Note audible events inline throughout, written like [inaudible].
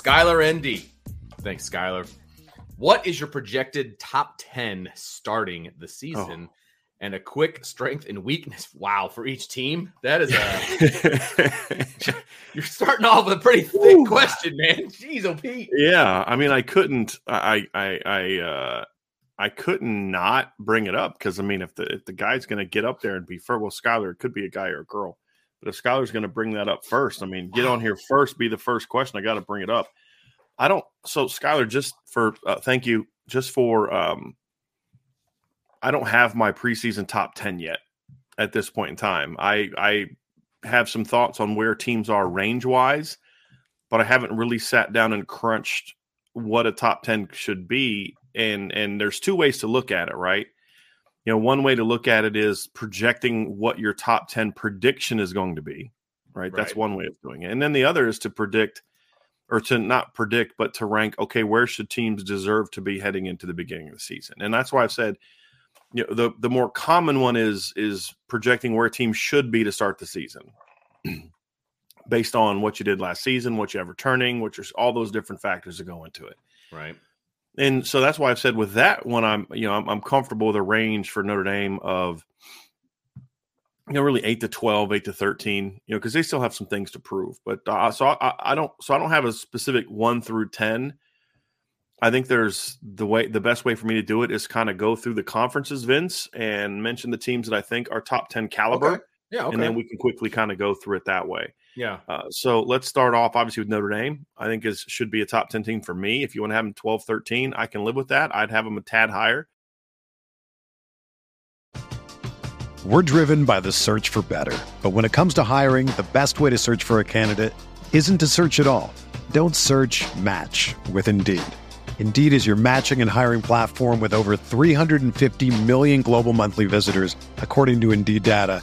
Skylar ND. Thanks, Skylar. What is your projected top 10 starting the season? Oh. And a quick strength and weakness. Wow, for each team. That is a [laughs] you're starting off with a pretty thick Ooh. question, man. Jeez, oh Pete. yeah, I mean, I couldn't, I, I, I, uh, I couldn't not bring it up because I mean, if the if the guy's going to get up there and be first, well, Skylar, it could be a guy or a girl, but if Skylar's going to bring that up first, I mean, get on here first, be the first question. I got to bring it up. I don't. So Skylar, just for uh, thank you, just for um, I don't have my preseason top ten yet at this point in time. I I have some thoughts on where teams are range wise, but I haven't really sat down and crunched what a top 10 should be and and there's two ways to look at it right you know one way to look at it is projecting what your top 10 prediction is going to be right, that's one way of doing it. And then the other is to predict or to not predict but to rank okay where should teams deserve to be heading into the beginning of the season? And that's why i've said you know the the more common one is is projecting where teams should be to start the season. [clears throat] Based on what you did last season what you have returning what your all those different factors that go into it. Right. And so that's why I've said with that one, I'm you know I'm, I'm comfortable with a range for Notre Dame of you know really eight to 12, 8 to thirteen, you know because they still have some things to prove. But uh, so I, I don't so I don't have a specific one through ten. I think there's the way the best way for me to do it is kind of go through the conferences, Vince, and mention the teams that I think are top ten caliber, Okay. Yeah, okay. and then we can quickly kind of go through it that way. Yeah. Uh, so let's start off obviously with Notre Dame. I think is should be a top 10 team for me. If you want to have them 12, 13, I can live with that. I'd have them a tad higher. We're driven by the search for better. But when it comes to hiring, the best way to search for a candidate isn't to search at all. Don't search match with Indeed. Indeed is your matching and hiring platform with over 350 million global monthly visitors, according to Indeed data,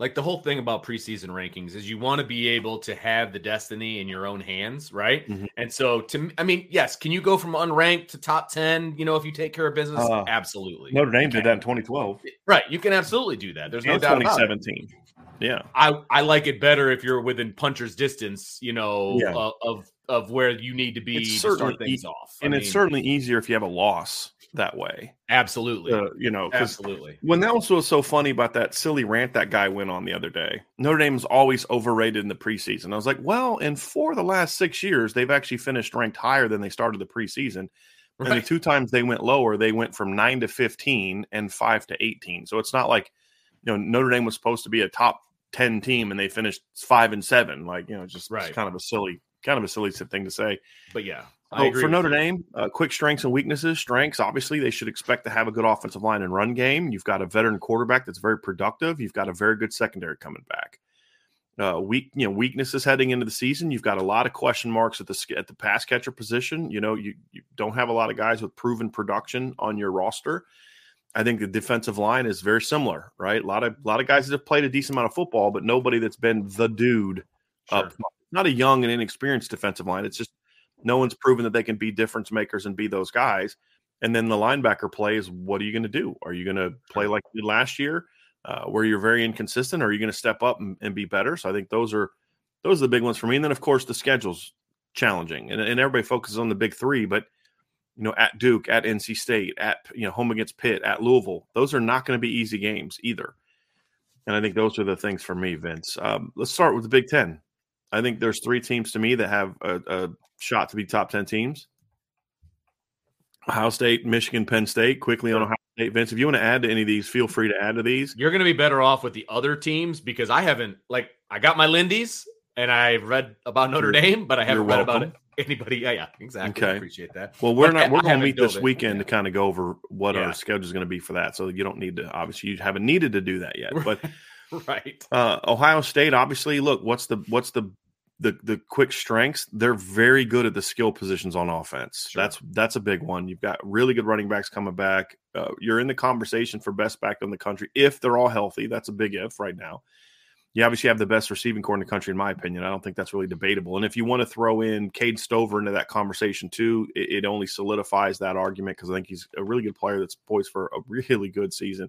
like the whole thing about preseason rankings is you want to be able to have the destiny in your own hands, right? Mhm. And so to I mean, yes, can you go from unranked to top 10, you know, if you take care of business? Uh, absolutely. Notre Dame did that in 2012 Right, you can absolutely do that. There's no and doubt about it. 2017. Yeah. I I like it better if you're within puncher's distance, you know, Yeah. uh, of of where you need to be It's to start things e- off. I And it's certainly easier if you have a loss that way. absolutely, Uh, you know, absolutely. when that was what's so funny about that silly rant that guy went on the other day. Notre Dame's always overrated in the preseason. I was like, well, in four of the last six years, they've actually finished ranked higher than they started the preseason. And the two times they went lower, they went from nine to 15 and five to 18. So it's not like, you know, Notre Dame was supposed to be a top 10 team and they finished five and seven. Like, you know, just it's Right. kind of a silly, kind of a silly thing to say. But yeah, So agree for Notre. Dame, uh, quick strengths and weaknesses. Strengths, obviously, they should expect to have a good offensive line and run game. You've got a veteran quarterback that's very productive. You've got a very good secondary coming back. Uh, weak, you know, weaknesses heading into the season. You've got a lot of question marks at the at the pass catcher position. You know, you, you don't have a lot of guys with proven production on your roster. I think the defensive line is very similar, right? A lot of a lot of guys that have played a decent amount of football, but nobody that's been the dude up. Sure. Not a young and inexperienced defensive line. It's just no one's proven that they can be difference makers and be those guys. And then the linebacker play is what are you going to do? Are you going to play like you did last year, uh, where you're very inconsistent? Or are you going to step up and, and be better? So I think those are those are the big ones for me. And then of course the schedule's challenging, and, and everybody focuses on the big three, but you know at Duke, at NC State, at you know home against Pitt, at Louisville, those are not going to be easy games either. And I think those are the things for me, Vince. Um, let's start with the Big Ten. I think there's three teams to me that have a, a shot to be top 10 teams Ohio State, Michigan, Penn State. Quickly on Ohio State, Vince, if you want to add to any of these, feel free to add to these. You're going to be better off with the other teams because I haven't like I got my Lindy's and I read about Notre Dame, but I haven't read about it. [laughs] Anybody? Yeah, yeah, exactly. Okay. Appreciate that. Well, we're But not. We're going to meet this weekend Yeah. to kind of go over what Yeah. our schedule is going to be for that. So you don't need to. Obviously, you haven't needed to do that yet. [laughs] But right. uh, Ohio State, obviously, look what's the what's the the the quick strengths. They're very good at the skill positions on offense. Sure. That's that's a big one. You've got really good running backs coming back. Uh, you're in the conversation for best back in the country if they're all healthy. That's a big if right now. You obviously have the best receiving corps in the country, in my opinion. I don't think that's really debatable. And if you want to throw in Cade Stover into that conversation too, it, it only solidifies that argument because I think he's a really good player that's poised for a [laughs] really good season.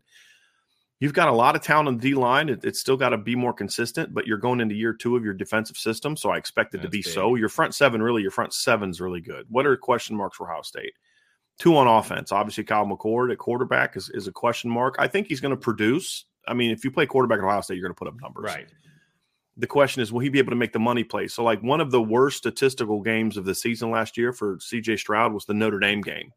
You've got a lot of talent on the D line. It, it's still got to be more consistent, but you're going into year two of your defensive system, so I expect it to be big. so. Your front seven, really, your front seven's really good. What are question marks for Ohio State? Two on offense. Obviously, Kyle McCord at quarterback is, is a question mark. I think he's going to produce. I mean, if you play quarterback at Ohio State, you're going to put up numbers. Right. The question is, will he be able to make the money play? So, like one of the worst statistical games of the season last year for CJ Stroud was the Notre Dame game.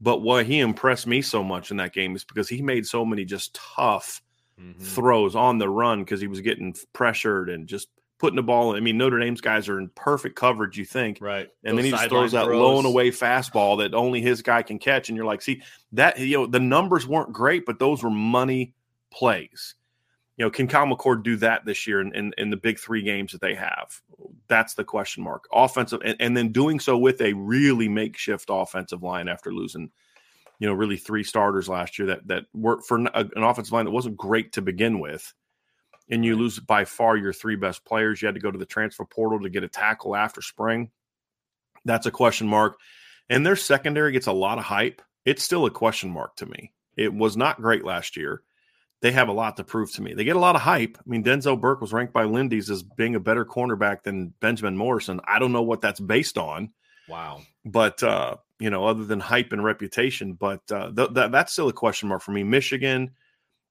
But what he impressed me so much in that game is because he made so many just tough Mhm. throws on the run because he was getting pressured and just putting the ball. In. I mean, Notre Dame's guys are in perfect coverage, you think, Right. and Those then he just throws that throws. low and away fastball that only his guy can catch, and you're like, see that you know the numbers weren't great, but those were money plays. You know, can Kyle McCord do that this year in, in, in the big three games that they have? That's the question mark. Offensive, and, and then doing so with a really makeshift offensive line after losing, you know, really three starters last year that that were for an, an offensive line that wasn't great to begin with, and you lose by far your three best players. You had to go to the transfer portal to get a tackle after spring. That's a question mark. And their secondary gets a lot of hype. It's still a question mark to me. It was not great last year. They have a lot to prove to me. They get a lot of hype. I mean, Denzel Burke was ranked by Lindy's as being a better cornerback than Benjamin Morrison. I don't know what that's based on, Wow. but uh, you know, other than hype and reputation. But uh, th- th- that's still a question mark for me. Michigan,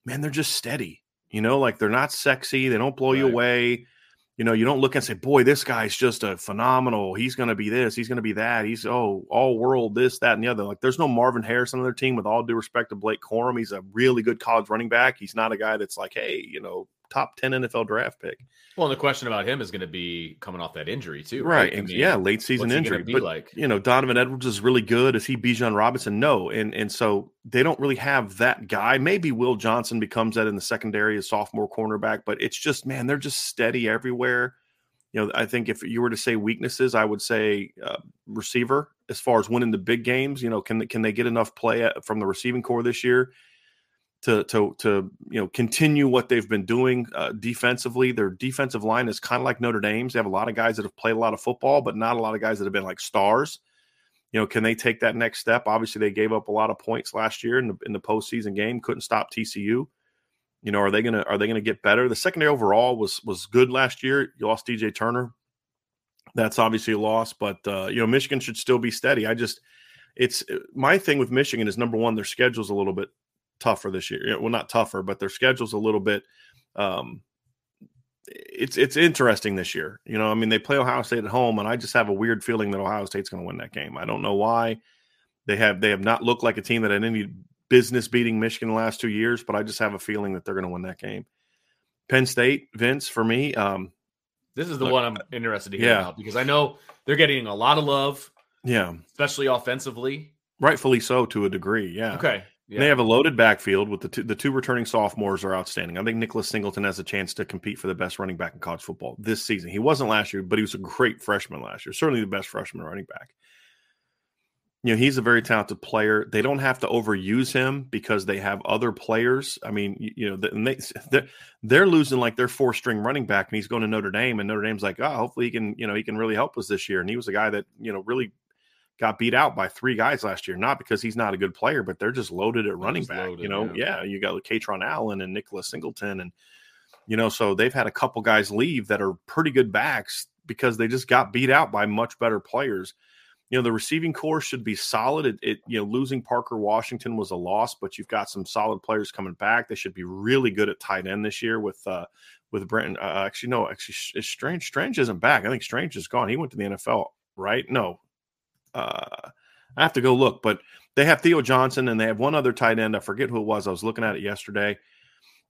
man, they're just steady. You know, like they're not sexy. They don't blow you away. You know, you don't look and say, boy, this guy's just a phenomenal. He's going to be this. He's going to be that. He's, oh, all world, this, that, and the other. Like, there's no Marvin Harrison on their team, with all due respect to Blake Corum. He's a really good college running back. He's not a guy that's like, hey, you know, top 10 NFL draft pick. Well, the question about him is going to be coming off that injury, too. Right. right? mean, yeah, late season injury. But, like? you know, Donovan Edwards is really good. Is he Bijan Robinson? No. And, and so they don't really have that guy. Maybe Will Johnson becomes that in the secondary as sophomore cornerback, but it's just, man, they're just steady everywhere you know, I think if you were to say weaknesses, I would say uh, receiver as far as winning the big games. You know, can can they get enough play from the receiving corps this year to to to you know continue what they've been doing uh, defensively? Their defensive line is kind of like Notre Dame's. They have a lot of guys that have played a lot of football, but not a lot of guys that have been like stars. You know, can they take that next step? Obviously, they gave up a lot of points last year in the in the postseason game. Couldn't stop TCU. You know, are they gonna are they gonna get better? The secondary overall was was good last year. You lost DJ Turner. That's obviously a loss, but uh, you know, Michigan should still be steady. I just it's uh, my thing with Michigan is number one, their schedule's a little bit tougher this year. Well, not tougher, but their schedule's a little bit um it's it's interesting this year. You know, I mean, they play Ohio State at home, and I just have a weird feeling that Ohio State's going to win that game. I don't know why. They have they have not looked like a team that had any business beating Michigan the last two years, but I just have a feeling that they're going to win that game. Penn State, Vince, for me, um, this is the look, one I'm interested to hear yeah. about because I know they're getting a lot of love. Yeah, especially offensively. Rightfully so, to a degree. Yeah. Okay. Yeah. They have a loaded backfield with the two, the two returning sophomores are outstanding. I think Nicholas Singleton has a chance to compete for the best running back in college football this season. He wasn't last year, but he was a great freshman last year. Certainly the best freshman running back you know he's a very talented player they don't have to overuse him because they have other players i mean you, you know they they're, they're losing like their four string running back and he's going to notre dame and notre dame's like oh hopefully he can you know he can really help us this year and he was a guy that you know really got beat out by three guys last year not because he's not a good player but they're just loaded at running back loaded, you know yeah. yeah you got Kaytron Allen and Nicholas Singleton and you know so they've had a couple guys leave that are pretty good backs because they just got beat out by much better players you know the receiving corps should be solid. It, it, you know losing Parker Washington was a loss, but you've got some solid players coming back. They should be really good at tight end this year with uh with Brenton. Uh, actually, no, actually, it's Strange. Strange isn't back. I think Strange is gone. He went to the NFL, right? No, uh, I have to go look, but they have Theo Johnson and they have one other tight end. I forget who it was. I was looking at it yesterday.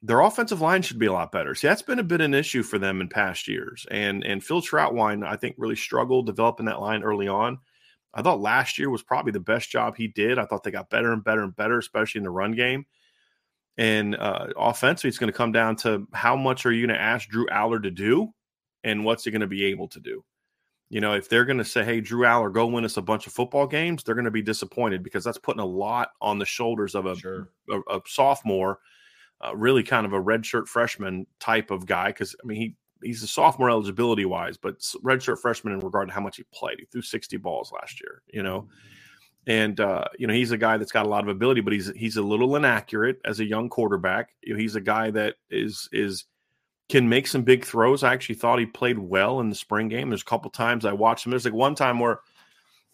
Their offensive line should be a lot better. See, that's been a bit an issue for them in past years. And and Phil Trautwein, I think, really struggled developing that line early on. I thought last year was probably the best job he did. I thought they got better and better and better, especially in the run game. And uh, offensively, it's going to come down to how much are you going to ask Drew Allar to do, and what's he going to be able to do. You know, if they're going to say, "Hey, Drew Allar, go win us a bunch of football games," they're going to be disappointed because that's putting a lot on the shoulders of a, sure. a, a sophomore, uh, really kind of a redshirt freshman type of guy. Because I mean, he he's a sophomore eligibility wise, but redshirt freshman in regard to how much he played. He threw 60 balls last year, you know. And uh, you know, he's a guy that's got a lot of ability, but he's he's a little inaccurate as a young quarterback. You know, he's a guy that is is can make some big throws. I actually thought he played well in the spring game. There's a couple times I watched him. There's like one time where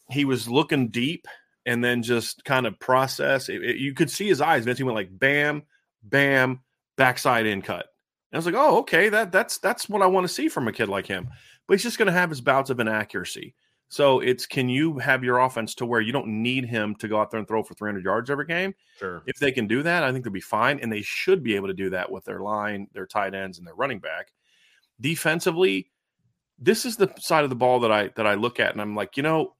he was looking deep and then just kind of process. It, it, you could see his eyes. Vince, he went like bam, bam, backside in cut. And I was like, oh, okay, that that's that's what I want to see from a kid like him. But he's just going to have his bouts of inaccuracy. So it's can you have your offense to where you don't need him to go out there and throw for 300 yards every game? Sure. If they can do that, I think they'll be fine, and they should be able to do that with their line, their tight ends, and their running back. Defensively, this is the side of the ball that I that I look at, and I'm like, you know,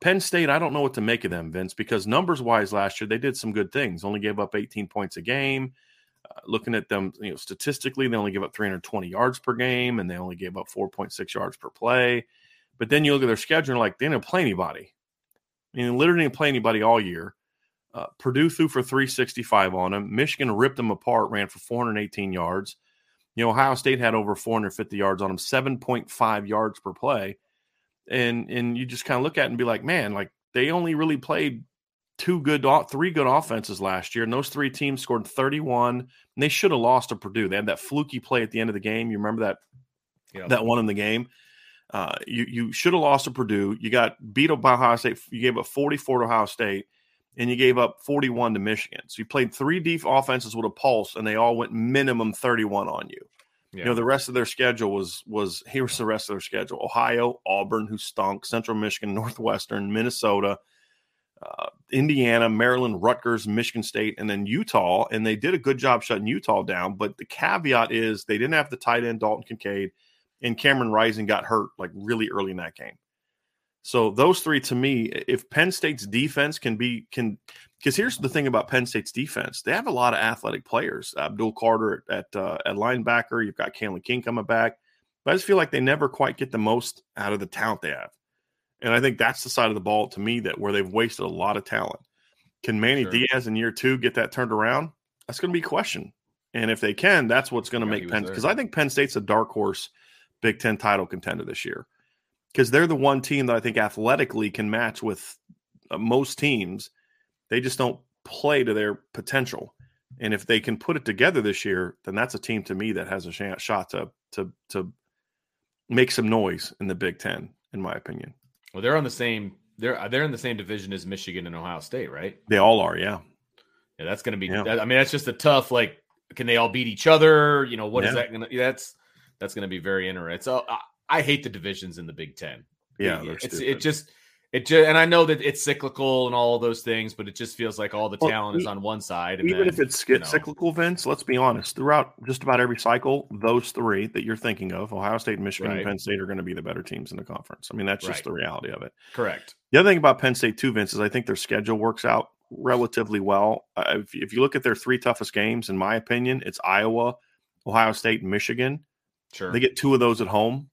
Penn State, I don't know what to make of them, Vince, because numbers wise, last year they did some good things. Only gave up 18 points a game. Uh, looking at them, you know, statistically, they only give up 320 yards per game, and they only gave up 4.6 yards per play. But then you look at their schedule, and like they didn't play anybody. I mean, literally didn't play anybody all year. Uh, Purdue threw for 365 on them. Michigan ripped them apart, ran for 418 yards. You know, Ohio State had over 450 yards on them, 7.5 yards per play. And and you just kind of look at it and be like, man, like they only really played two good, three good offenses last year, and those three teams scored 31. And they should have lost to Purdue. They had that fluky play at the end of the game. You remember that yep. that one in the game. Uh, you you should have lost to Purdue. You got beat up by Ohio State. You gave up 44 to Ohio State, and you gave up 41 to Michigan. So you played three deep offenses with a pulse, and they all went minimum 31 on you. Yeah. You know, the rest of their schedule was was here's the rest of their schedule: Ohio, Auburn, who stunk, Central Michigan, [laughs] Northwestern, Minnesota, uh, Indiana, Maryland, Rutgers, Michigan State, and then Utah. And they did a good job shutting Utah down. But the caveat is they didn't have the tight end Dalton Kincaid, and Cameron Rising got hurt like really early in that game. So those three to me, if Penn State's defense can be can because here's the thing about Penn State's defense: they have a lot of athletic players. Abdul Carter at uh, at linebacker, you've got Kalen King coming back, but I just feel like they never quite get the most out of the talent they have, and I think that's the side of the ball to me that where they've wasted a lot of talent. Can Manny sure. Diaz in year two get that turned around? That's going to be a question, and if they can, that's what's going to yeah, make Penn because I think Penn State's a dark horse Big Ten title contender this year because they're the one team that I think athletically can match with uh, most teams. They just don't play to their potential. And if they can put it together this year, then that's a team to me that has a sh- shot to to to make some noise in the Big Ten, in my opinion. Well, they're on the same they're they're in the same division as Michigan and Ohio State, right? They all are, yeah. Yeah, that's going to be. Yeah. That, I mean, that's just a tough. Like, can they all beat each other? You know, what yeah. is that going to? That's that's going to be very interesting. So I, I, hate the divisions in the Big Ten. Yeah, it, it's it just it just and I know that it's cyclical and all those things, but it just feels like all the well, talent is on one side. even then, if it's you know, cyclical, Vince, let's be honest. Throughout just about every cycle, those three that you're thinking of, Ohio State, Michigan, right. and Penn State, are going to be the better teams in the conference. I mean, that's just right. the reality of it. Correct. The other thing about Penn State too, Vince, is I think their schedule works out relatively well. Uh, if, if you look at their three toughest games, in my opinion, it's Iowa, Ohio State, Michigan. Sure. They get two of those at home,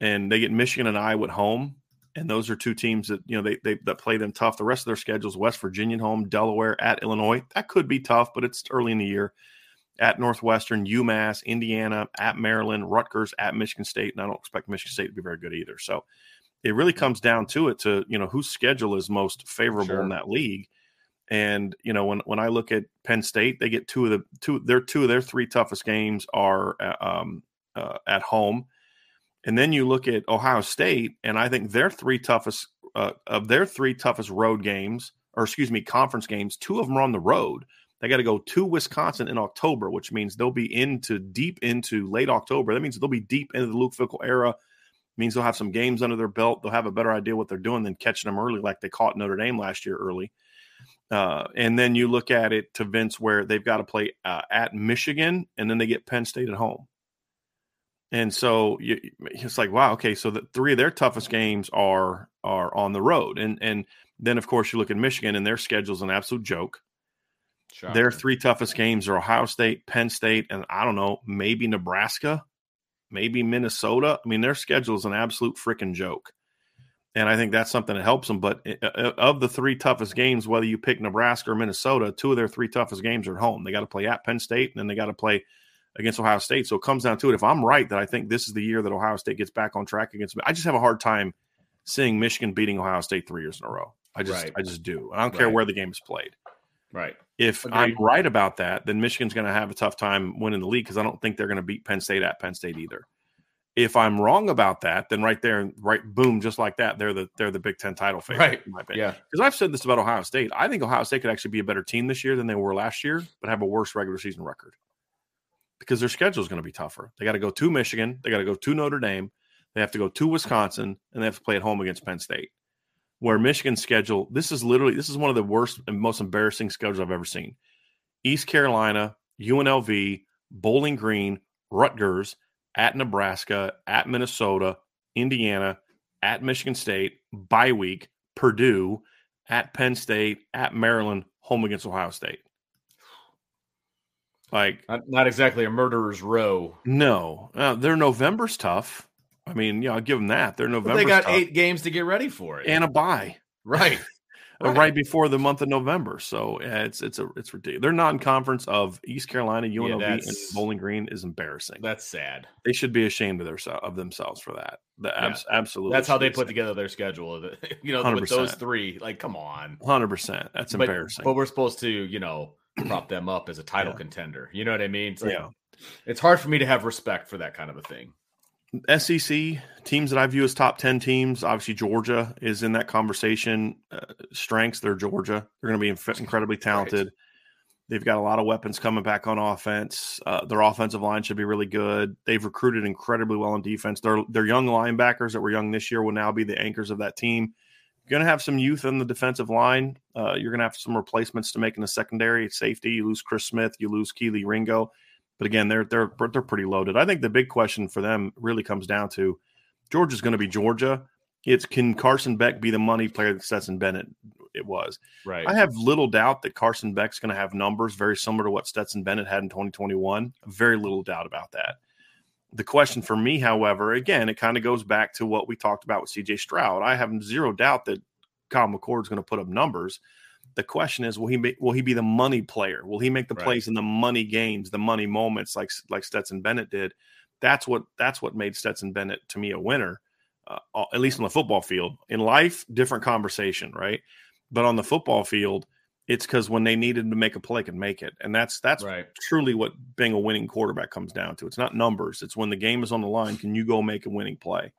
and they get Michigan and Iowa at home and those are two teams that you know they, they that play them tough. The rest of their schedules: West Virginia at home, Delaware at Illinois. That could be tough, but it's early in the year. At Northwestern, UMass, Indiana, at Maryland, Rutgers, at Michigan State, and I don't expect Michigan State to be very good either. So it really comes down to it to you know whose schedule is most favorable sure. in that league. And you know when when I look at Penn State, they get two of the two their two of their three toughest games are uh, um, uh, at home and then you look at Ohio State, and I think their three toughest uh, of their three toughest road games, or excuse me, conference games, two of them are on the road. They got to go to Wisconsin in October, which means they'll be into deep into late October. That means they'll be deep into the Luke Fickell era. Means they'll have some games under their belt. They'll have a better idea what they're doing than catching them early, like they caught Notre Dame last year early. Uh, and then you look at it to Vince, where they've got to play uh, at Michigan, and then they get Penn State at home. And so you, it's like, wow, okay, so the three of their toughest games are are on the road, and and then of course you look at Michigan, and their schedule's an absolute joke. Their three toughest games are Ohio State, Penn State, and I don't know, maybe Nebraska, maybe Minnesota. I mean, their schedule is an absolute freaking joke, and I think that's something that helps them. But uh, uh, of the three toughest games, whether you pick Nebraska or Minnesota, two of their three toughest games are at home. They got to play at Penn State, and then they got to play against Ohio State. So it comes down to it. If I'm right that I think this is the year that Ohio State gets back on track against me, I just have a hard time seeing Michigan beating Ohio State three years in a row. I just right. I just do. I don't right. care where the game is played. Right. If Agreed. I'm right about that, then Michigan's going to have a tough time winning the league because I don't think they're going to beat Penn State at Penn State either. If I'm wrong about that, then right there, right, boom, just like that, they're the they're the Big Ten title favorite. Right. In my opinion. Yeah. Because I've said this about Ohio State. I think Ohio State could actually be a better team this year than they were last year, but have a worse regular season record because their schedule is going to be tougher. They got to go to Michigan, they got to go to Notre Dame, they have to go to Wisconsin, and they have to play at home against Penn State. Where Michigan's schedule, this is literally this is one of the worst and most embarrassing schedules I've ever seen. East Carolina, UNLV, Bowling Green, Rutgers, at Nebraska, at Minnesota, Indiana, at Michigan State, bye week, Purdue, at Penn State, at Maryland, home against Ohio State. Like not, not exactly a murderer's row. No, uh, their November's tough. I mean, yeah, I'll give them that. Their November. They got tough. eight games to get ready for it and a bye. Right. [laughs] right. right. before the month of November. So yeah, it's it's a it's ridiculous. Their non-conference of East Carolina, UNLV, yeah, and Bowling Green is embarrassing. That's sad. They should be ashamed of their of themselves for that. The yeah. abs- absolutely. That's how they put together their schedule. [laughs] You know, 100%. with those three, like, come on, hundred percent. That's but, embarrassing. But we're supposed to, you know, prop them up as a title yeah. contender. You know what I mean? It's like, yeah. It's hard for me to have respect for that kind of a thing. SEC teams that I view as top 10 teams, obviously Georgia is in that conversation. Uh, strengths, they're Georgia. They're going to be inf- incredibly talented. They've got a lot of weapons coming back on offense. Uh, their offensive line should be really good. They've recruited incredibly well on defense. Their their young linebackers that were young this year will now be the anchors of that team. You're going to have some youth in the defensive line. Uh, you're going to have some replacements to make in the secondary safety. You lose Chris Smith, you lose Kelee Ringo, but again, they're they're they're pretty loaded. I think the big question for them really comes down to Georgia's going to be Georgia. It's can Carson Beck be the money player that Stetson Bennett it was. Right. I have little doubt that Carson Beck's going to have numbers very similar to what Stetson Bennett had in 2021. Very little doubt about that. The question for me, however, again, it kind of goes back to what we talked about with CJ Stroud. I have zero doubt that Kyle McCord is going to put up numbers. The question is, will he be, will he be the money player? Will he make the right. plays in the money games, the money moments, like like Stetson Bennett did? That's what that's what made Stetson Bennett to me a winner, uh, at least on the football field. In life, different conversation, right? But on the football field, it's because when they needed to make a play, can make it, and that's that's right. truly what being a winning quarterback comes down to. It's not numbers; it's when the game is on the line. Can you go make a winning play?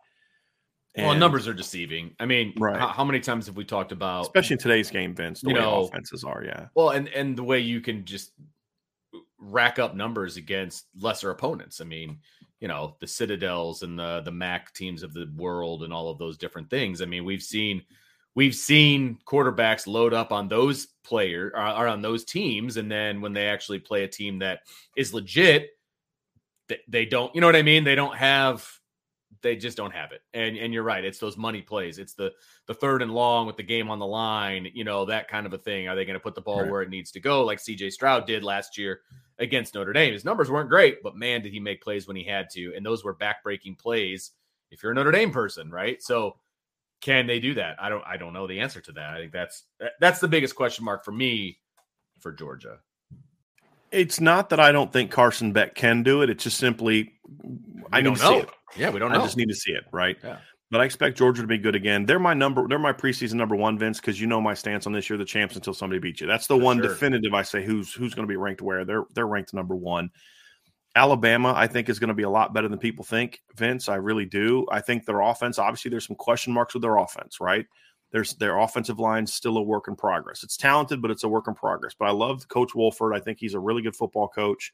And, well, numbers are deceiving. I mean, right. how, how, many times have we talked about, especially in today's game, Vince? The you way know, offenses are, yeah. Well, and and the way you can just rack up numbers against lesser opponents. I mean, you know, the Citadels and the the MAC teams of the world and all of those different things. I mean, we've seen we've seen quarterbacks load up on those players or, uh, or on those teams, and then when they actually play a team that is legit, they, they don't. You know what I mean? They don't have. They just don't have it. And and you're right. It's those money plays. It's the the third and long with the game on the line. You know that kind of a thing. Are they going to put the ball right. where it needs to go, like C.J. Stroud did last year against Notre Dame? His numbers weren't great, but man, did he make plays when he had to. And those were backbreaking plays. If you're a Notre Dame person, right? So can they do that? I don't I don't know the answer to that. I think that's uh, that's the biggest question mark for me for Georgia. It's not that I don't think Carson Beck can do it. It's just simply we I don't know. Yeah, we don't know. I just need to see it, right? Yeah. But I expect Georgia to be good again. They're my number. They're my preseason number one, Vince, because you know my stance on this year: the champs until somebody beats you. That's the For one sure. definitive. I say who's who's going to be ranked where. They're they're ranked number one. Alabama, I think, is going to be a lot better than people think. Vince, I really do. I think their offense, obviously, there's some question marks with their offense, right? There's their offensive line still a work in progress. It's talented, but it's a work in progress. But I love Coach Wolford. I think he's a really good football coach.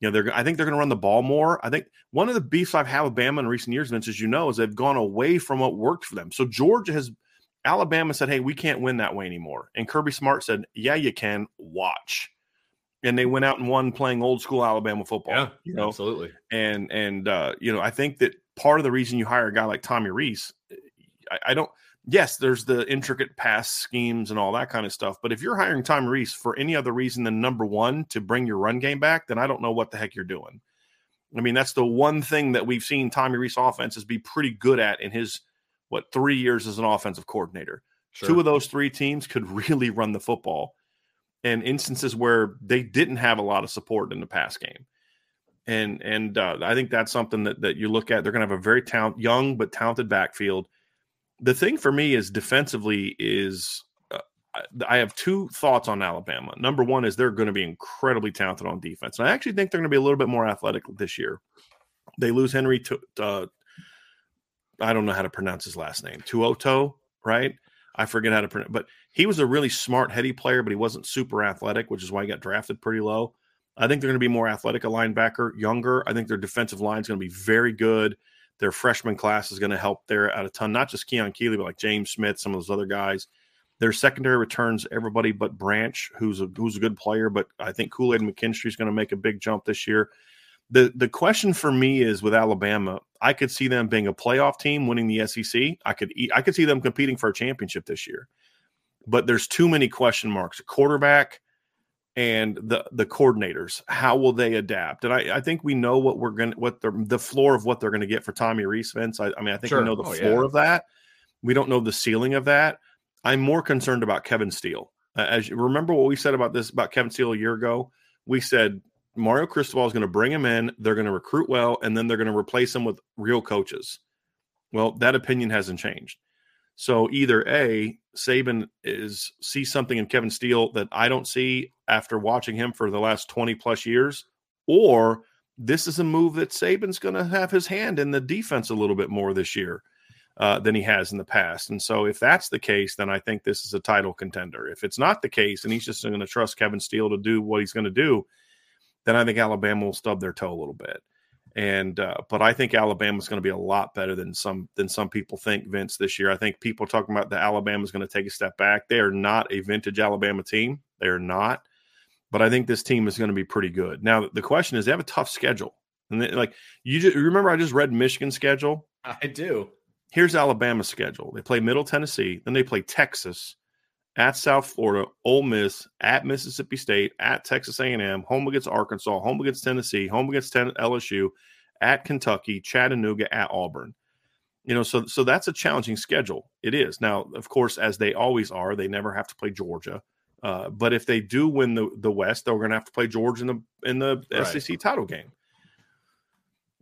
You know, they're I think they're going to run the ball more. I think one of the beefs I've had with Bama in recent years, Vince, as you know, is they've gone away from what worked for them. So Georgia has Alabama said, "Hey, we can't win that way anymore," and Kirby Smart said, "Yeah, you can. Watch." And they went out and won playing old school Alabama football. Yeah, you know, absolutely. And and uh, you know, I think that part of the reason you hire a guy like Tommy Rees, I, I, don't. Yes, there's the intricate pass schemes and all that kind of stuff. But if you're hiring Tommy Rees for any other reason than number one to bring your run game back, then I don't know what the heck you're doing. I mean, that's the one thing that we've seen Tommy Rees offenses be pretty good at in his what three years as an offensive coordinator. Sure. Two of those three teams could [laughs] really run the football and instances where they didn't have a lot of support in the pass game. And and uh, I think that's something that that you look at. They're going to have a very talent, young but talented backfield. The thing for me is defensively is uh, I have two thoughts on Alabama. Number one is they're going to be incredibly talented on defense, and I actually think they're going to be a little bit more athletic this year. They lose Henry to uh, I don't know how to pronounce his last name, Tuoto, right? I forget how to pronounce, but he was a really smart, heady player, but he wasn't super athletic, which is why he got drafted pretty low. I think they're going to be more athletic, a linebacker, younger. I think their defensive line is going to be very good. Their freshman class is going to help there at a ton, not just Keon Keeley, but like James Smith, some of those other guys. Their secondary returns everybody but Branch, who's a who's a good player, but I think Kool Aid McKinstry is going to make a big jump this year. The the question for me is with Alabama, I could see them being a playoff team, winning the SEC. I could I could see them competing for a championship this year, but there's too many question marks. Quarterback and the the coordinators, how will they adapt? And I, I think we know what we're going to what the the floor of what they're going to get for Tommy Rees. Vince, I, I mean, I think sure. we know the oh, floor yeah. of that. We don't know the ceiling of that. I'm more concerned about Kevin Steele. As you remember what we said about this about Kevin Steele a year ago, we said Mario Cristobal is going to bring him in. They're going to recruit well, and then they're going to replace him with real coaches. Well, that opinion hasn't changed. So either a Saban is see something in Kevin Steele that I don't see after watching him for the last twenty plus years, or this is a move that Saban's going to have his hand in the defense a little bit more this year. uh, than he has in the past. And so, if that's the case, then I think this is a title contender. If it's not the case, and he's just going to trust Kevin Steele to do what he's going to do, then I think Alabama will stub their toe a little bit. And uh, but I think Alabama is going to be a lot better than some than some people think. Vince this year, I think people talking about that Alabama is going to take a step back. They are not a vintage Alabama team. They are not. But I think this team is going to be pretty good. Now the question is, they have a tough schedule, and they, like you just, remember, I just read Michigan's schedule. I do. Here's Alabama's schedule. They play Middle Tennessee, then they play Texas, at South Florida, Ole Miss, at Mississippi State, at Texas A&M, home against Arkansas, home against Tennessee, home against ten- LSU, at Kentucky, Chattanooga, at Auburn. You know, so so that's a challenging schedule. It is now, of course, as they always are. They never have to play Georgia, uh, but if they do win the the West, they're going to have to play Georgia in the in the right. SEC title game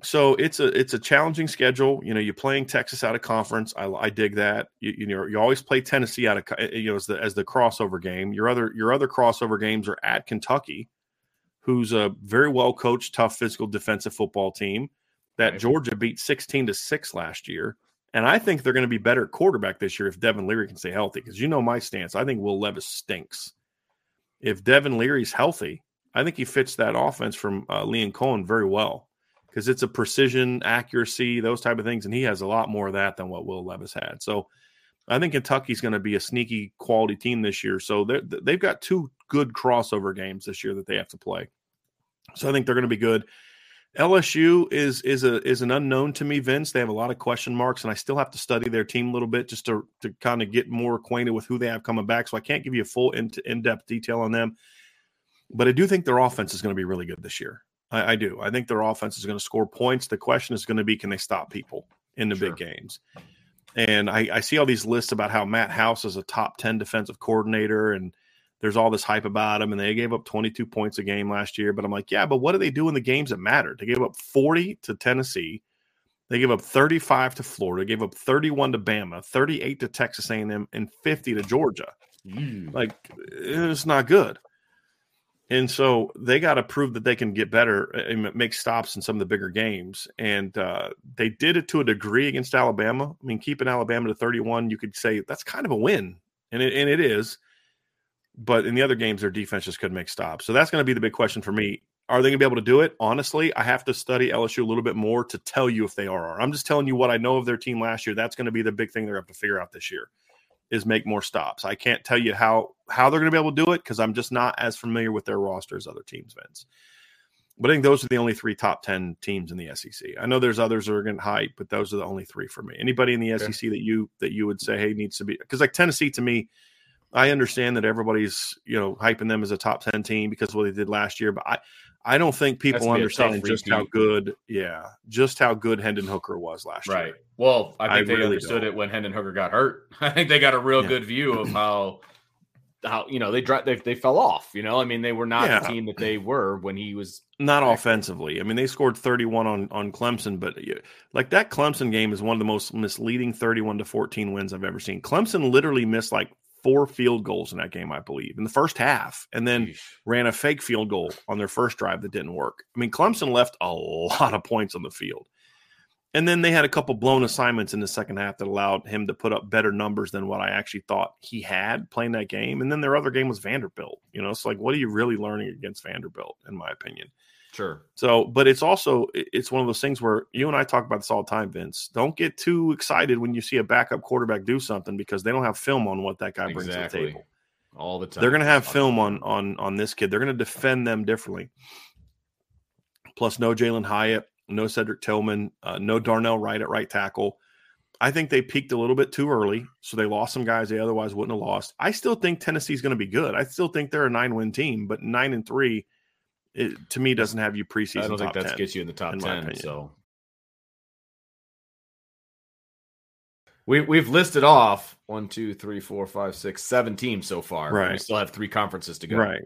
so it's a it's a challenging schedule. You know, you're playing Texas out of conference. I, I dig that. You, you, know, you always play Tennessee out of eh, you know as the as the crossover game. Your other your other crossover games are at Kentucky, who's a very well coached, tough physical defensive football team that right. Georgia beat 16 to six last year. And I think they're going to be better quarterback this year if Devin Leary can stay healthy. Because you know my stance. I think Will Levis stinks. If Devin Leary's healthy, I think he fits that offense from uh, Liam Coen very well because it's a precision, accuracy, those type of things, and he has a lot more of that than what Will Levis had. So I think Kentucky's going to be a sneaky quality team this year. So they've got two good crossover games this year that they have to play. So I think they're going to be good. LSU is is a is an unknown to me, Vince. They have a lot of question marks, and I still have to study their team a little bit just to to kind of get more acquainted with who they have coming back. So I can't give you a full in, in depth detail on them, but I do think their offense is going to be really good this year. I, I do. I think their offense is going to score points. The question is going to be can they stop people in the sure. big games? And I, I, see all these lists about how Matt House is a top 10 defensive coordinator and there's all this hype about him. And they gave up 22 points a game last year. But I'm like, yeah, but what do they do in the games that matter? They gave up 40 to Tennessee. They gave up 35 to Florida, gave up 31 to Bama, 38 to Texas A&M, and 50 to Georgia. Mm. Like, it's not good. And so they got to prove that they can get better and make stops in some of the bigger games. And uh, they did it to a degree against Alabama. I mean, keeping Alabama to 31, you could say that's kind of a win. And it, and it is. But in the other games, their defense just couldn't make stops. So that's going to be the big question for me. Are they going to be able to do it? Honestly, I have to study LSU a little bit more to tell you if they are. I'm just telling you what I know of their team last year. That's going to be the big thing they're going to have to figure out this year is make more stops. I can't tell you how how they're going to be able to do it because I'm just not as familiar with their roster as other teams, Vince. But I think those are the only three top ten teams in the SEC. I know there's others that are getting hype, but those are the only three for me. Anybody in the okay. SEC that you that you would say, hey, needs to be because like Tennessee to me, I understand that everybody's you know hyping them as a top ten team because what they did last year, but I I don't think people understand just how good, yeah, just how good Hendon Hooker was last right. year. Right. Well, I think I they really understood don't. it when Hendon Hooker got hurt. [laughs] I think they got a real yeah. good view of how how you know they they they fell off. You know, I mean, they were not yeah. the team that they were when he was not offensively. I mean, they scored 31 on on Clemson, but like that Clemson game is one of the most misleading 31 to 14 wins I've ever seen. Clemson literally missed like four field goals in that game, I believe, in the first half, and then ran a fake field goal on their first drive that didn't work. I mean, Clemson left a [laughs] lot of points on the field. And then they had a couple blown assignments in the second half that allowed him to put up better numbers than what I actually thought he had playing that game. And then their other game was Vanderbilt. You know, it's like, what are you really learning against Vanderbilt, in my opinion? Sure. So, but it's also it's one of those things where you and I talk about this all the time, Vince. Don't get too excited when you see a backup quarterback do something because they don't have film on what that guy brings exactly. to the table. All the time. They're going to have film on on on this kid. They're going to defend them differently. Plus, no Jalin Hyatt, no Cedric Tillman, uh, no Darnell Wright at right tackle. I think they peaked a little bit too early, so they lost some guys they otherwise wouldn't have lost. I still think Tennessee's going to be good. I still think they're a nine win team, but nine and three it, to me doesn't have you preseason. I don't think that gets you in the top in ten. So we we've listed off one, two, three, four, five, six, seven teams so far. Right. We still have three conferences to go. Right.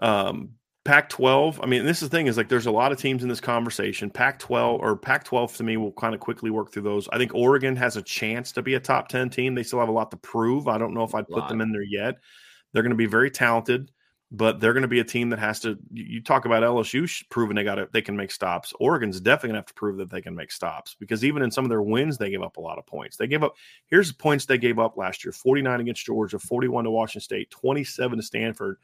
Um, Pac 12, I mean, this is the thing is like there's a lot of teams in this conversation. Pac 12 or Pac 12 to me will kind of quickly work through those. I think Oregon has a chance to be a top 10 team. They still have a lot to prove. I don't know if I'd put them in there yet. They're going to be very talented. But they're going to be a team that has to. You talk about LSU proving they got it, they can make stops. Oregon's definitely going to have to prove that they can make stops because even in some of their wins, they gave up a lot of points. They gave up. Here's the points they gave up last year: 49 against Georgia, 41 to Washington State, 27 to Stanford.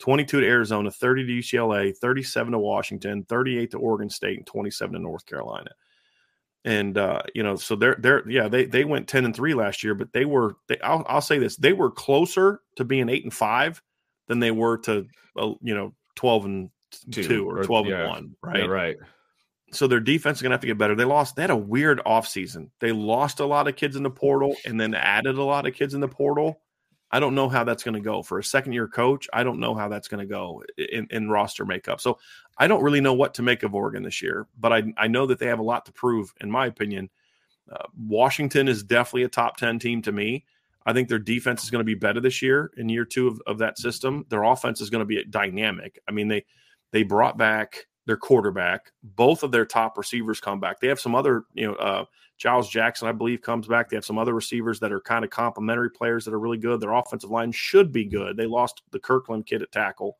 22 to Arizona, 30 to UCLA, 37 to Washington, 38 to Oregon State, and 27 to North Carolina. And uh, you know, so they're they're yeah, they they went 10 and 3 last year, but they were they, I'll, I'll say this, they were closer to being 8 and 5 than they were to uh, you know 12 and two, 2 or 12 yeah, and 1 right yeah, right? so their defense is going to have to get better. They lost they had a weird offseason they lost a lot of kids in the portal and then added a lot of kids in the portal. I don't know how that's going to go. For a second year coach i don't know how that's going to go in, in, roster makeup. So i don't really know what to make of oregon this year but i, I know that they have a lot to prove in my opinion. Uh, washington is definitely a top 10 team to me I think their defense is going to be better this year in year two of, of that system. Their offense is going to be dynamic. I mean, they they brought back their quarterback. Both of their top receivers come back. They have some other, you know, uh, Giles Jackson, I believe, comes back. They have some other receivers that are kind of complementary players that are really good. Their offensive line should be good. They lost the Kirkland kid at tackle,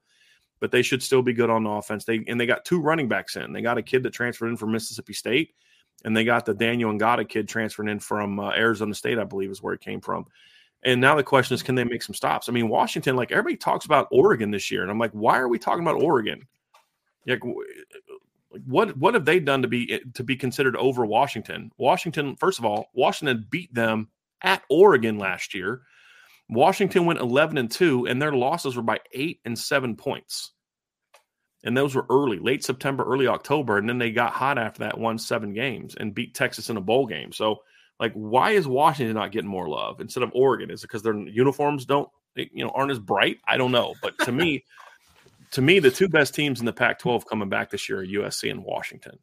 but they should still be good on the offense. They and they got two running backs in. They got a kid that transferred in from Mississippi State, and they got the Daniyel Ngata kid transferring in from uh, Arizona State, I believe, is where he came from. And now the question is, can they make some stops? I mean, Washington, like everybody talks about Oregon this year, and I'm like, why are we talking about Oregon? Like, what what have they done to be eh, to be considered over Washington? Washington, first of all, Washington beat them at Oregon last year. Washington went 11 and 2 and their losses were by 8 and 7 points. And those were early, late September, early October, and then they got hot after that, won 7 games and beat Texas in a bowl game. So like, why is Washington not getting more love instead of Oregon? Is it because their uniforms don't, you know, aren't as bright? I don't know. But to me, [laughs] to me, the two best teams in the Pac-12 coming back this year are USC and Washington.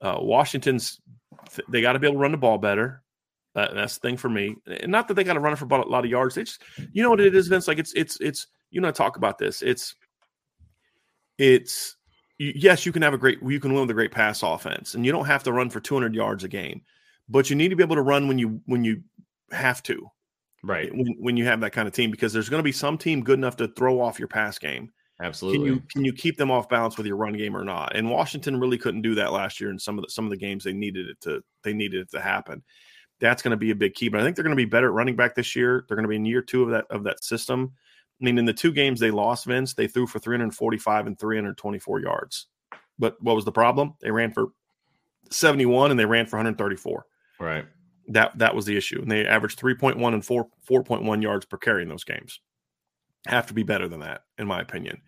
Uh, Washington's they got to be able to run the ball better. that's the thing for me. And not that they got to run it for a lot of yards. They just, you know what it is, Vince. Like it's it's it's you know I talk about this. It's it's yes, you can have a great you can win with a great pass offense, and you don't have to run for 200 yards a game but you need to be able to run when you when you have to right. when, when you have that kind of team because there's going to be some team good enough to throw off your pass game. Absolutely can you can you keep them off balance with your run game or not? And washington really couldn't do that last year in some of the some of the games they needed it to they needed it to happen. That's going to be a big key but i think they're going to be better at running back this year. They're going to be in year two of that of that system. I mean in the two games they lost vince they threw for 345 and 324 yards. But what was the problem? They ran for 71 and they ran for 134 Right. That that was the issue. And they averaged 3.1 and 4 4.1 yards per carry in those games. Have to be better than that, in my opinion.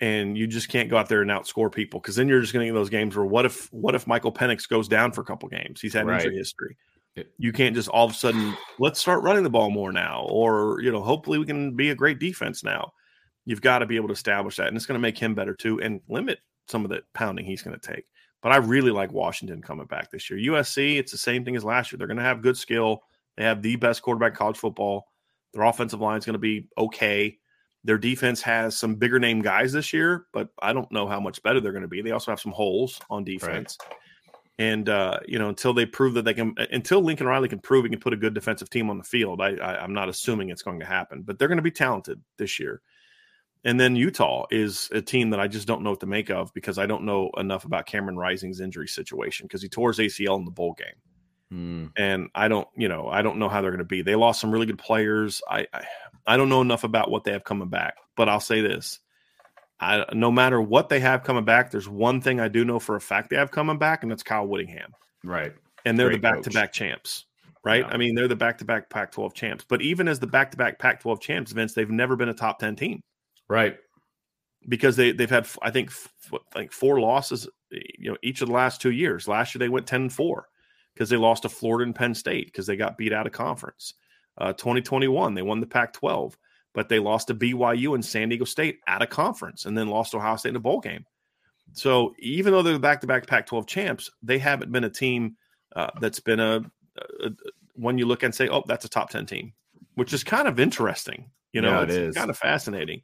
And you just can't go out there and outscore people because then you're just going to get those games where what if what if Michael Penix goes down for a couple games? He's had right. injury history. You can't just all of a sudden let's start running the ball more now, or you know, hopefully we can be a great defense now. You've got to be able to establish that, and it's going to make him better too, and limit some of the pounding he's going to take. But I really like Washington coming back this year. USC, it's the same thing as last year. They're going to have good skill. They have the best quarterback college football. Their offensive line is going to be okay. Their defense has some bigger name guys this year, but I don't know how much better they're going to be. They also have some holes on defense. Right. And uh, you know, until they prove that they can, until Lincoln Riley can prove he can put a good defensive team on the field, I, I, I'm not assuming it's going to happen. But they're going to be talented this year. And then Utah is a team that I just don't know what to make of because I don't know enough about Cameron Rising's injury situation because he tore his ACL in the bowl game. Mm. And I don't, you know, I don't know how they're going to be. They lost some really good players. I, I, I don't know enough about what they have coming back, but I'll say this: I, no matter what they have coming back, there's one thing I do know for a fact they have coming back, and that's Kyle Whittingham. Right. And they're Great the back-to-back champs. Right. Yeah. I mean, they're the back-to-back Pac-12 champs. But even as the back-to-back Pac-12 champs, Vince, they've never been a top 10 team. Right. Because they they've had I think like four losses you know each of the last two years. Last year they went 10 and 4 because they lost to Florida and Penn State because they got beat out of conference. Uh, 2021 they won the Pac-12, but they lost to BYU and San Diego State out of conference and then lost to Ohio State in a bowl game. So even though they're back-to-back Pac-12 champs, they haven't been a team uh, that's been a, a, a, when you look and say, "Oh, that's a top 10 team," which is kind of interesting. You know, yeah, it it's kind of fascinating.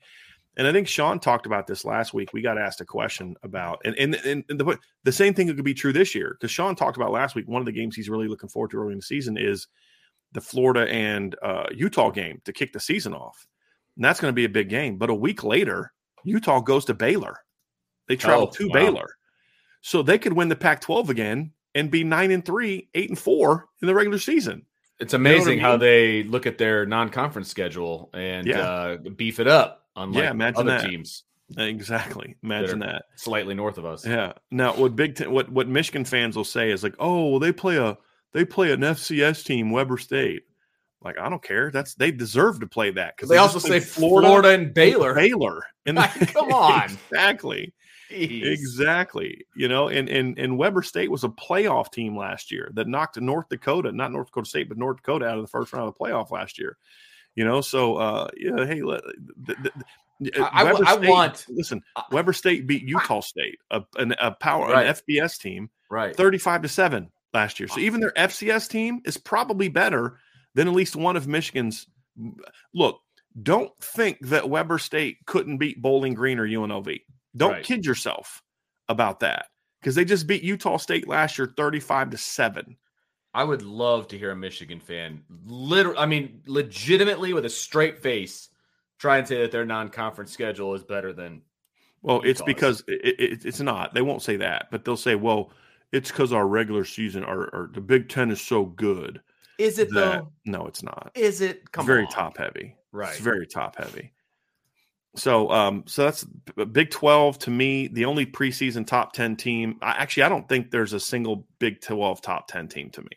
And I think Sean talked about this last week. We got asked a question about, and and, and the, the same thing could be true this year because Sean talked about last week. One of the games he's really looking forward to early in the season is the Florida and uh, Utah game to kick the season off. and that's going to be a big game. But a week later, Utah goes to Baylor. They travel Oh, to wow. Baylor, so they could win the Pac-12 again and be nine and three, eight and four in the regular season. It's know I amazing how they look at their non-conference schedule and Yeah. uh, beef it up. Unlike Yeah, imagine other that. teams Exactly. Imagine They're- that. slightly north of us. Yeah. Now, what Big Ten, what what Michigan fans will say is like, oh, well, they play a they play an FCS team, Weber State. Like, I don't care. That's they deserve to play that because They also say Florida, and Baylor. Baylor, and [laughs] Come [laughs] on. exactly, Jeez. exactly. You know, and and and Weber State was a playoff team last year that knocked North Dakota, not North Dakota State, but North Dakota out of the first round of the playoff last year. You know, so uh, yeah, hey, let, th- th- th- I- I- Weber I State- want- listen. Weber State beat Utah State, a, an, a power, Right. an FBS team, Right. 35 to 7 last year. So even their FCS team is probably better than at least one of Michigan's. Look, don't think that Weber State couldn't beat Bowling Green or UNLV. Don't Right. kid yourself about that because they just beat Utah State last year 35 to 7. I would love to hear a Michigan fan, literally, I mean, legitimately with a straight face, try and say that their non-conference schedule is better than. Well, it's because it, it, it's not. They won't say that, but they'll say, well, it's because our regular season, our, our the Big Ten is so good. Is it that, though? no, it's not. Is it? Come it's very on. top heavy. Right. It's very top heavy. So, um, so that's Big Twelve to me. The only preseason top ten team. I, actually, I don't think there's a single Big Twelve top ten team to me.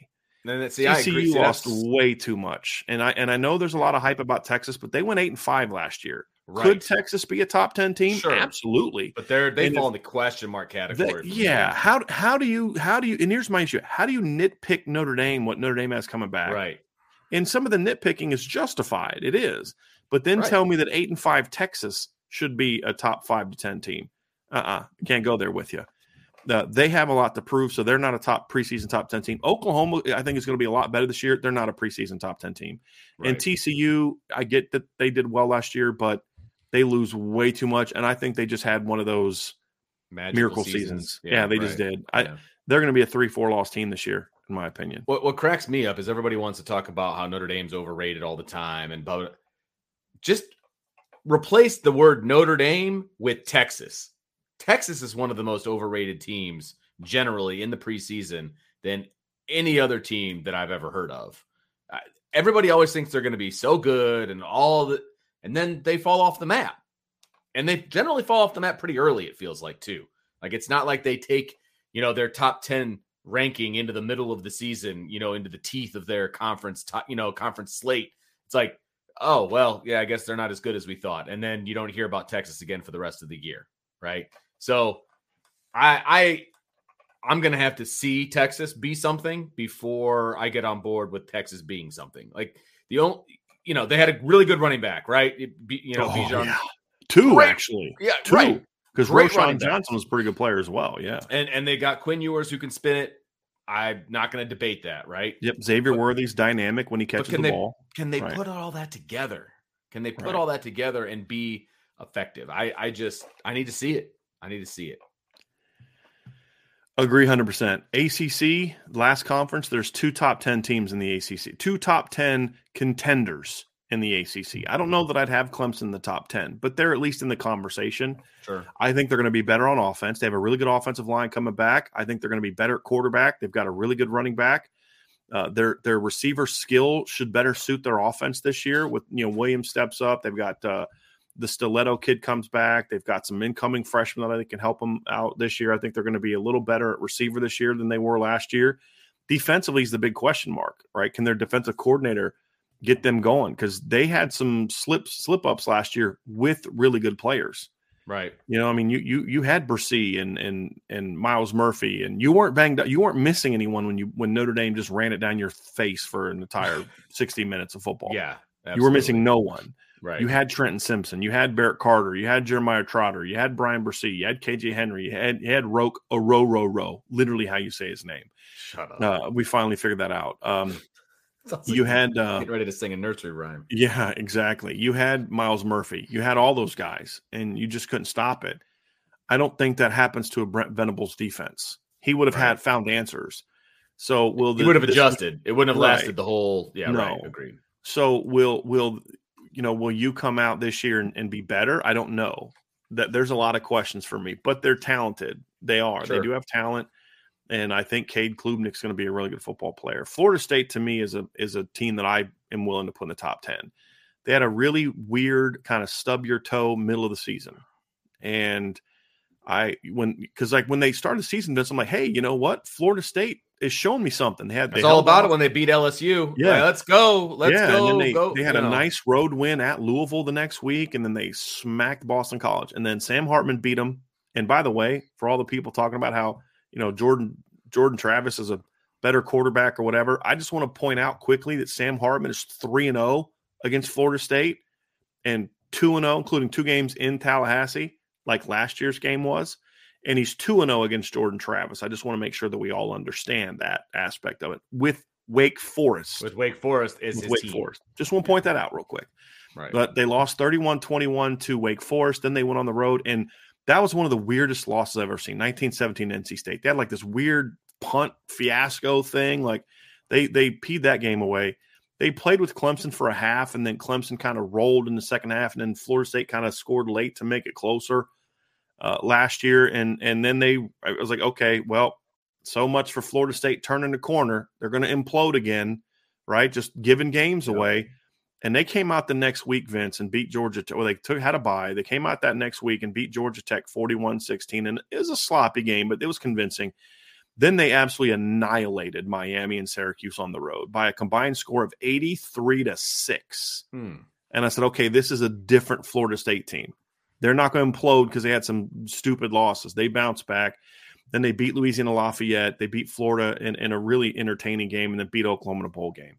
And that- see. TCU See, lost that's- way too much, and I and I know there's a lot of hype about Texas, but they went eight and five last year. right. Could Texas be a top ten team? Sure. Absolutely. but they're they and fall in the question mark category. yeah. How how do you how do you and here's my issue. How do you nitpick Notre Dame what Notre Dame has coming back? Right. And some of the nitpicking is justified. It is. But then Right. tell me that eight and five Texas should be a top five to ten team. Uh uh Can't go there with you. Uh, they have a lot to prove, so they're not a top preseason top ten team. Oklahoma, I think, is going to be a lot better this year. They're not a preseason top ten team. And. TCU, I get that they did well last year, but they lose way too much. And I think they just had one of those Magical miracle seasons. Yeah, they just did. I, Yeah. They're going to be a three four loss team this year, in my opinion. What what cracks me up is everybody wants to talk about how Notre Dame's overrated all the time and but just replace the word Notre Dame with Texas. Texas is one of the most overrated teams generally in the preseason than any other team that I've ever heard of. Everybody always thinks they're going to be so good and all that and then they fall off the map. And they generally fall off the map pretty early it feels like too. Like it's not like they take you know their top 10 ranking into the middle of the season you know into the teeth of their conference top, you know conference slate it's like oh well yeah i guess they're not as good as we thought and then you don't hear about texas again for the rest of the year right so i i i'm gonna have to see texas be something before i get on board with texas being something like the only you know they had a really good running back right It you know Oh, Bijan- yeah. Two Great. actually. yeah Two. right Because Roschon. Johnson was a pretty good player as well. Yeah. and and they got quinn ewers who can spin it i'm not gonna debate that right Yep. Xavier But- Worthy's dynamic when he catches the they- ball. Can they Right. put all that together? Can they put Right. all that together and be effective? I I just I need to see it. I need to see it. Agree 100%. ACC, last conference, there's two top 10 teams in the ACC, two top 10 contenders in the ACC. I don't know that I'd have Clemson in the top 10, but they're at least in the conversation. Sure. I think they're going to be better on offense. They have a really good offensive line coming back. I think they're going to be better at quarterback. They've got a really good running back. Uh, their their receiver skill should better suit their offense this year. With you know Williams steps up, they've got uh, the Stiletto kid comes back. They've got some incoming freshmen that I think can help them out this year. I think they're going to be a little better at receiver this year than they were last year. Defensively is the big question mark, right? Can their defensive coordinator get them going? Because they had some slip slip ups last year with really good players. Right. You know, I mean, you you you had Bresee and and and Myles Murphy, and you weren't banged up. You weren't missing anyone when you when Notre Dame just ran it down your face for an entire [laughs] sixty minutes of football. Yeah. you were missing no one. Right. You had Trenton Simpson, you had Barrett Carter, you had Jeremiah Trotter, you had Bryan Bresee, you had KJ Henry, you had you had Roke Oro Ro Ro, literally how you say his name. Shut up. Uh, we finally figured that out. Um, [laughs] Sounds like you had uh, getting ready to sing a nursery rhyme. yeah, exactly. You had Myles Murphy. You had all those guys, and you just couldn't stop it. I don't think that happens to a Brent Venables defense. He would have Right. had found answers. So will He would have this- adjusted. It wouldn't have Right. lasted the whole. Yeah. Right. No. Agreed. So will will you know, will you come out this year and, and be better? I don't know. That there's a lot of questions for me, but they're talented. They are. Sure. They do have talent, and I think Cade Klubnik's going to be a really good football player. Florida State to me is a is a team that I am willing to put in the top ten. They had a really weird kind of stub your toe middle of the season, and I when because like when they started the season, I'm like, hey, you know what? Florida State is showing me something. They had It's all about it when they beat LSU. Yeah. Like, let's go. Let's yeah, go. they, go. they had a know. nice road win at Louisville the next week, and then they smacked Boston College, and then Sam Hartman beat them. And by the way, for all the people talking about how you know Jordan Jordan Travis is a better quarterback or whatever, I just want to point out quickly that Sam Hartman is three and zero against Florida State, and two and zero, including two games in Tallahassee, like last year's game was. And he's 2 and 0 against Jordan Travis. I just want to make sure that we all understand that aspect of it with Wake Forest with Wake Forest is Wake team. Forest. Just want to point that out real quick. Right. But they lost 31 21 to Wake Forest. Then they went on the road. And that was one of the weirdest losses I've ever seen. 1917 NC State. They had like this weird punt fiasco thing. Like they they peed that game away. They played with Clemson for a half, and then Clemson kind of rolled in the second half, and then Florida State kind of scored late to make it closer uh, last year. And and then they I was like, okay, well, so much for Florida State turning the corner. They're going to implode again, right? Just giving games away. And they came out the next week, Vince, and beat Georgia. Tech. Well, they took had a bye. They came out that next week and beat Georgia Tech 41-16. And it was a sloppy game, but it was convincing. Then they absolutely annihilated Miami and Syracuse on the road by a combined score of 83 to 6. Hmm. And I said, okay, this is a different Florida State team. They're not going to implode because they had some stupid losses. They bounced back. Then they beat Louisiana Lafayette. They beat Florida in, in a really entertaining game and then beat Oklahoma in a bowl game.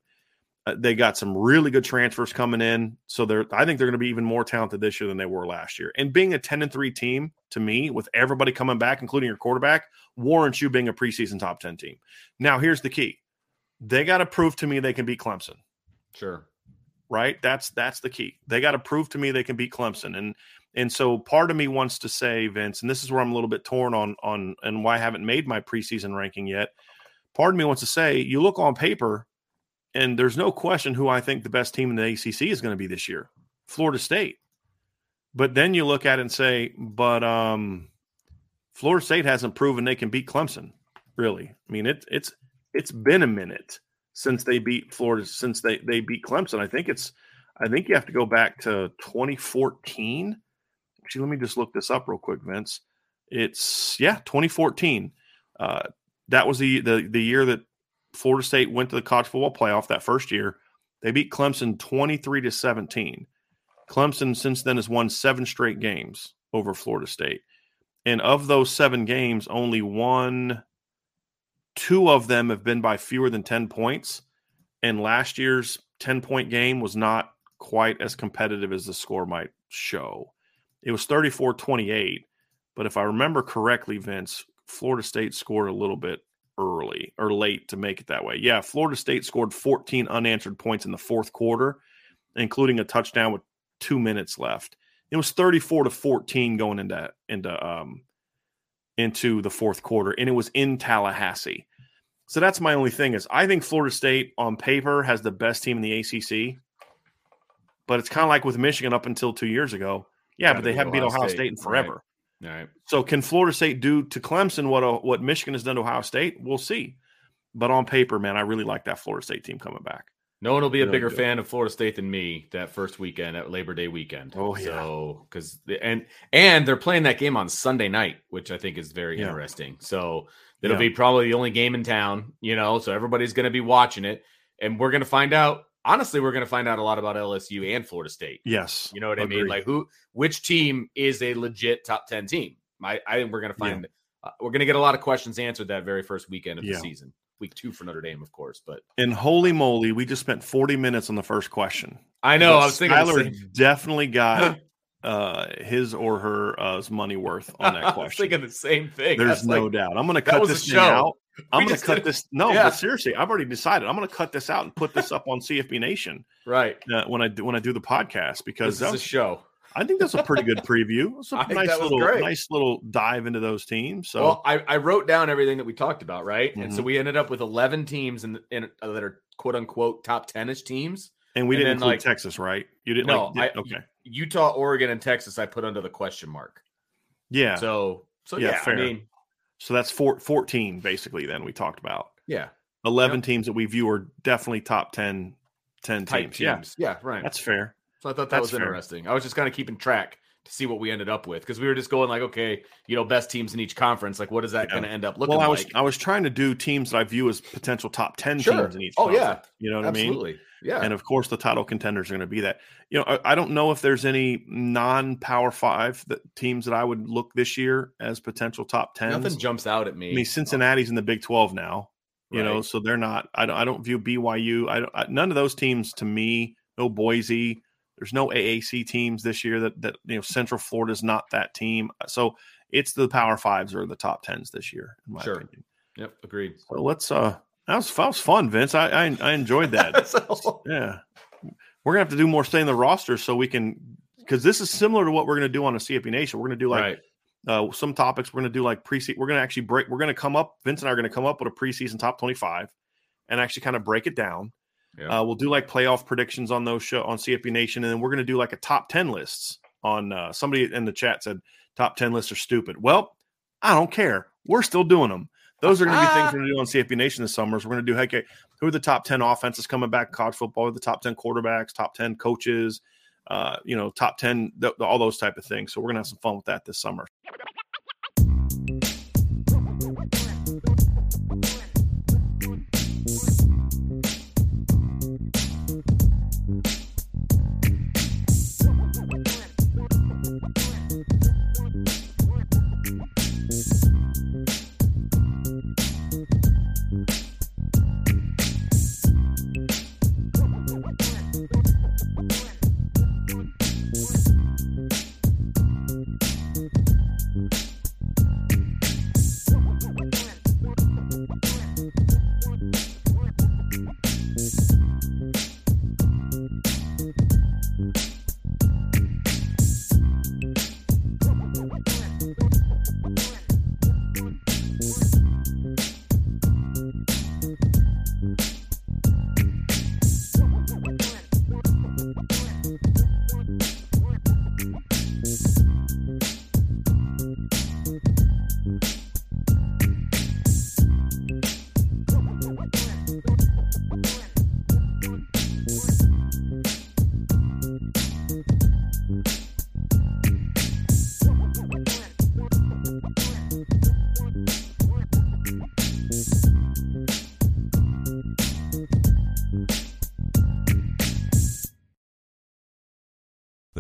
Uh, they got some really good transfers coming in. So they're I think they're going to be even more talented this year than they were last year. And being a 10 and 3 team to me, with everybody coming back, including your quarterback, warrants you being a preseason top 10 team. Now, here's the key. They got to prove to me they can beat Clemson Sure. right? That's that's the key. They got to prove to me they can beat Clemson, and and so part of me wants to say, Vince, and this is where I'm a little bit torn on on and why I haven't made my preseason ranking yet. Part of me wants to say, you look on paper, and there's no question who I think the best team in the ACC is going to be this year, Florida State. But then you look at it and say, but um, Florida State hasn't proven they can beat Clemson. Really, I mean it, it's it's been a minute since they beat Florida since they they beat Clemson. I think it's I think you have to go back to 2014. Actually, let me just look this up real quick, Vince. It's yeah, 2014. Uh, that was the, the the year that Florida State went to the college football playoff. That first year, they beat Clemson 23 to 17. Clemson since then has won seven straight games over Florida State, and of those seven games, only one two of them have been by fewer than 10 points. And last year's 10 point game was not quite as competitive as the score might show. It was 34 28. But if I remember correctly, Vince, Florida State scored a little bit early or late to make it that way. Yeah, Florida State scored 14 unanswered points in the fourth quarter, including a touchdown with two minutes left. It was 34 to 14 going into into um into the fourth quarter, and it was in Tallahassee. So that's my only thing is I think Florida State on paper has the best team in the ACC, but it's kind of like with Michigan up until two years ago. Yeah, but they haven't beat Ohio State, State in right. Forever. All right. So can Florida State do to Clemson what uh, what Michigan has done to Ohio State? We'll see. But on paper, man, I really like that Florida State team coming back. No one will be a Really bigger good. fan of Florida State than me that first weekend at Labor Day weekend. Oh, yeah. So because and and they're playing that game on Sunday night, which I think is very Yeah. interesting. So it'll Yeah. be probably the only game in town, you know. So everybody's going to be watching it, and we're going to find out. Honestly, we're going to find out a lot about LSU and Florida State. Yes, You know what I mean? Like who, which team is a legit top ten team? I, I think we're going to Yeah. find. Uh, we're going to get a lot of questions answered that very first weekend of Yeah. the season, week two for Notre Dame, of course. But and holy moly, we just spent forty minutes on the first question. I know But I was thinking same- definitely got [laughs] uh, his or her uh, money worth on that question. [laughs] I was thinking the same thing. There's That's no like, doubt. I'm going to cut this show. out. I'm going to cut this. No, Yeah. but seriously, I've already decided. I'm going to cut this out and put this up on CFB Nation right. uh, when I do, when I do the podcast because This is a show. I think that's a pretty good preview. It's a [laughs] I nice little great. nice little dive into those teams. So well, I, I wrote down everything that we talked about, right? And so Mhm. we ended up with 11 teams in, in uh, that are quote unquote top 10ish teams. And we And didn't then, include like- Texas, right? You didn't. No, like, I, okay. Utah, Oregon, and Texas. I put under the question mark. Yeah. So, so Yeah, yeah, fair. I mean, So that's four, 14 basically. Then we talked about yeah, 11 Yep. teams that we view are definitely top 10, 10 type teams. teams. Yeah, Yeah, right. that's fair. So I thought that That's was fair. interesting. I was just kind of keeping track to see what we ended up with because we were just going like, okay, you know, best teams in each conference. Like, what is that Yeah. going to end up looking Well, I was like? I was trying to do teams that I view as potential top 10 Sure. teams in each. Oh, yeah. you know what I mean. Yeah. And of course, the title contenders are going to be that. You know, I, I don't know if there's any non-power five that teams that I would look this year as potential top 10. Nothing jumps out at me. I mean, Cincinnati's in the Big Twelve now. You know, so they're not. I don't. I don't view BYU. I don't. I, none of those teams to me. No Boise. There's no AAC teams this year. That that you know, Central Florida's not that team. So it's the Power Fives or the top tens this year, in my Sure. opinion. Yep. Agreed. So let's. uh That was that was fun, Vince. I I, I enjoyed [laughs] that. So- Yeah. We're gonna have to do more stay in the roster so we can because this is similar to what we're gonna do on a CFP Nation. We're gonna do like right. uh some topics. We're gonna do like preseason. We're gonna actually break. We're gonna come up. Vince and I are gonna come up with a preseason top twenty five, and actually kind of break it down. Yeah. Uh, we'll do like playoff predictions on those show on CFP Nation, and then we're gonna do like a top ten lists on. Uh, somebody in the chat said top ten lists are stupid. Well, I don't care. We're still doing them. Those are going to be things [laughs] we're going to do on CFP Nation this summer. So we're going to do, hey, okay, who are the top 10 offenses coming back in college football? The top 10 quarterbacks, top 10 coaches, uh, you know, top 10, th- all those type of things. So we're going to have some fun with that this summer.